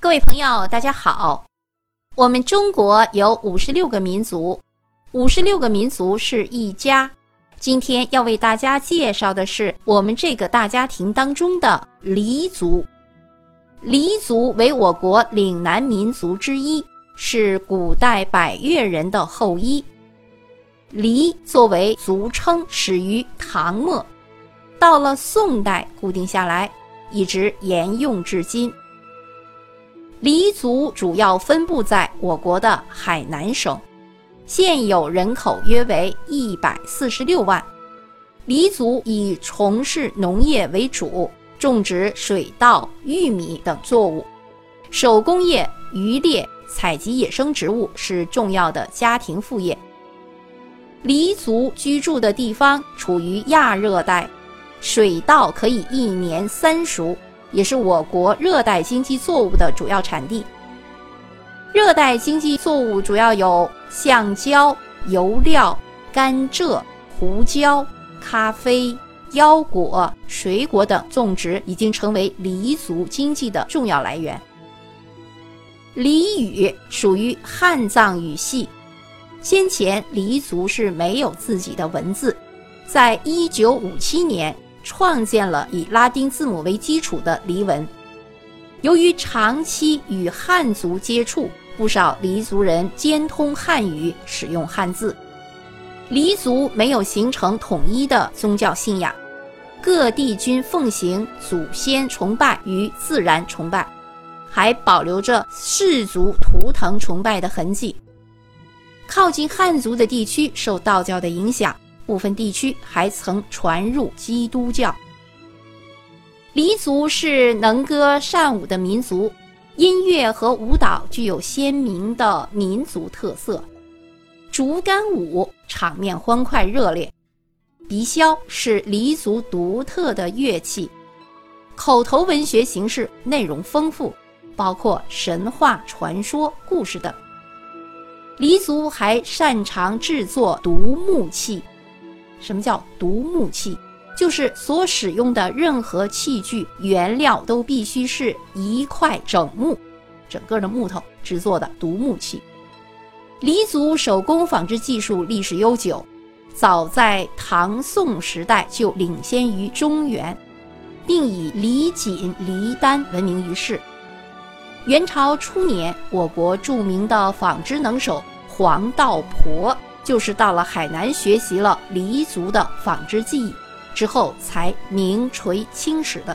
各位朋友，大家好。我们中国有五十六个民族，五十六个民族是一家。今天要为大家介绍的是我们这个大家庭当中的黎族。黎族为我国岭南民族之一，是古代百越人的后裔。黎作为族称，始于唐末，到了宋代固定下来，一直沿用至今。黎族主要分布在我国的海南省，现有人口约为一百四十六万。黎族以从事农业为主，种植水稻、玉米等作物，手工业、渔猎、采集野生植物是重要的家庭副业。黎族居住的地方处于亚热带，水稻可以一年三熟。也是我国热带经济作物的主要产地。热带经济作物主要有橡胶、油料、甘蔗、胡椒、咖啡、腰果、水果等种植，已经成为黎族经济的重要来源。黎语属于汉藏语系，先前黎族是没有自己的文字，在一九五七年。创建了以拉丁字母为基础的黎文。由于长期与汉族接触，不少黎族人兼通汉语，使用汉字。黎族没有形成统一的宗教信仰，各地均奉行祖先崇拜与自然崇拜，还保留着氏族图腾崇拜的痕迹。靠近汉族的地区受道教的影响。部分地区还曾传入基督教。黎族是能歌善舞的民族，音乐和舞蹈具有鲜明的民族特色。竹竿舞场面欢快热烈，笛箫是黎族独特的乐器。口头文学形式内容丰富，包括神话、传说、故事等。黎族还擅长制作独木器。什么叫独木器？就是所使用的任何器具原料都必须是一块整木，整个的木头制作的独木器。黎族手工纺织技术历史悠久，早在唐宋时代就领先于中原，并以黎锦、黎丹闻名于世。元朝初年，我国著名的纺织能手黄道婆。就是到了海南学习了黎族的纺织技艺之后，才名垂青史的。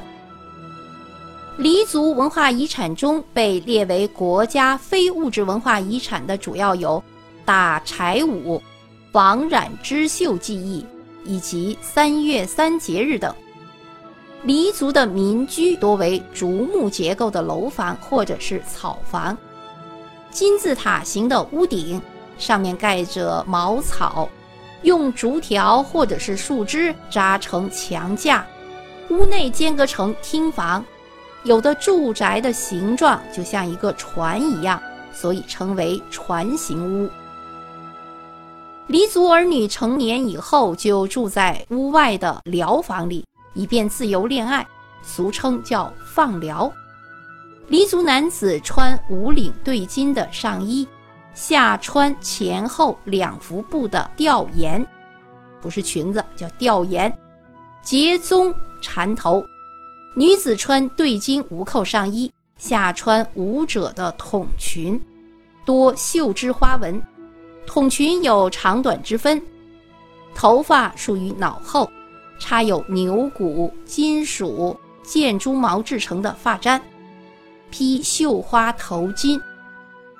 黎族文化遗产中被列为国家非物质文化遗产的主要有打柴舞、纺染织绣技艺以及三月三节日等。黎族的民居多为竹木结构的楼房或者是草房，金字塔形的屋顶。上面盖着茅草，用竹条或者是树枝扎成墙架，屋内间隔成厅房，有的住宅的形状就像一个船一样，所以称为船形屋。黎族儿女成年以后就住在屋外的寮房里，以便自由恋爱，俗称叫放寮。黎族男子穿无领对襟的上衣。下穿前后两幅布的吊檐，不是裙子，叫吊檐，结棕缠头。女子穿对襟无扣上衣，下穿舞褶的筒裙，多绣织花纹。筒裙有长短之分，头发属于脑后，插有牛骨、金属、箭猪毛制成的发簪，披绣花头巾。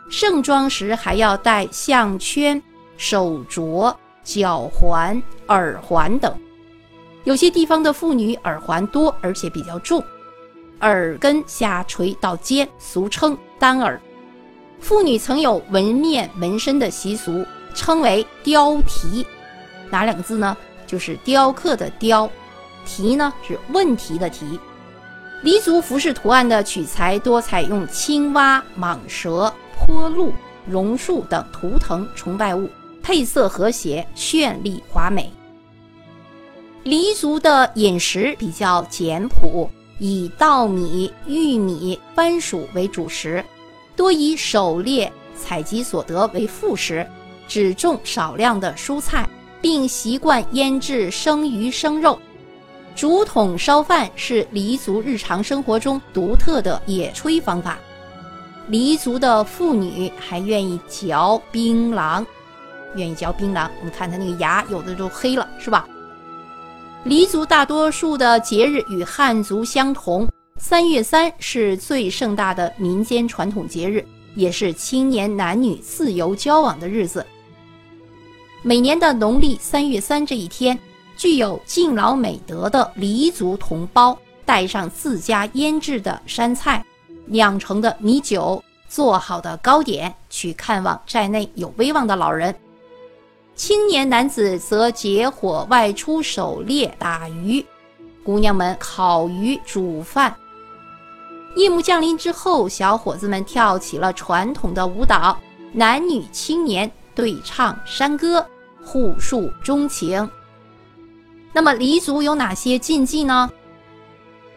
盛装时还要戴项圈、手镯、脚环、耳环等。有些地方的妇女耳环多，而且比较重，耳根下垂到肩，俗称单耳。妇女曾有纹面纹身的习俗，称为雕题。哪两个字呢？就是雕刻的雕，题呢是问题的题。黎族服饰图案的取材多采用青蛙、蟒蛇。坡鹿、榕树等图腾崇拜物，配色和谐、绚丽华美。黎族的饮食比较简朴，以稻米、玉米、番薯为主食，多以狩猎采集所得为副食，只种少量的蔬菜，并习惯腌制生鱼生肉。竹筒烧饭是黎族日常生活中独特的野炊方法。黎族的妇女还愿意嚼槟榔，愿意嚼槟榔。我们看她那个牙，有的都黑了，是吧？黎族大多数的节日与汉族相同，三月三是最盛大的民间传统节日，也是青年男女自由交往的日子。每年的农历三月三这一天，具有敬老美德的黎族同胞带上自家腌制的山菜。酿成的米酒，做好的糕点，去看望寨内有威望的老人。青年男子则结伙外出狩猎打鱼，姑娘们烤鱼煮饭。夜幕降临之后，小伙子们跳起了传统的舞蹈，男女青年对唱山歌，互诉衷情。那么黎族有哪些禁忌呢？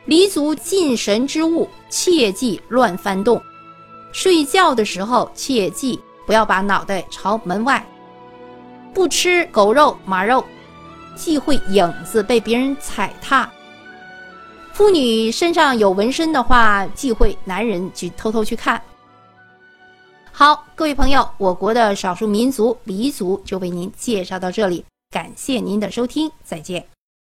黎族禁神之物，切忌乱翻动。睡觉的时候，切记不要把脑袋朝门外。不吃狗肉、马肉，忌讳影子被别人踩踏。妇女身上有纹身的话，忌讳男人去偷偷去看。好，各位朋友，我国的少数民族黎族就为您介绍到这里，感谢您的收听，再见。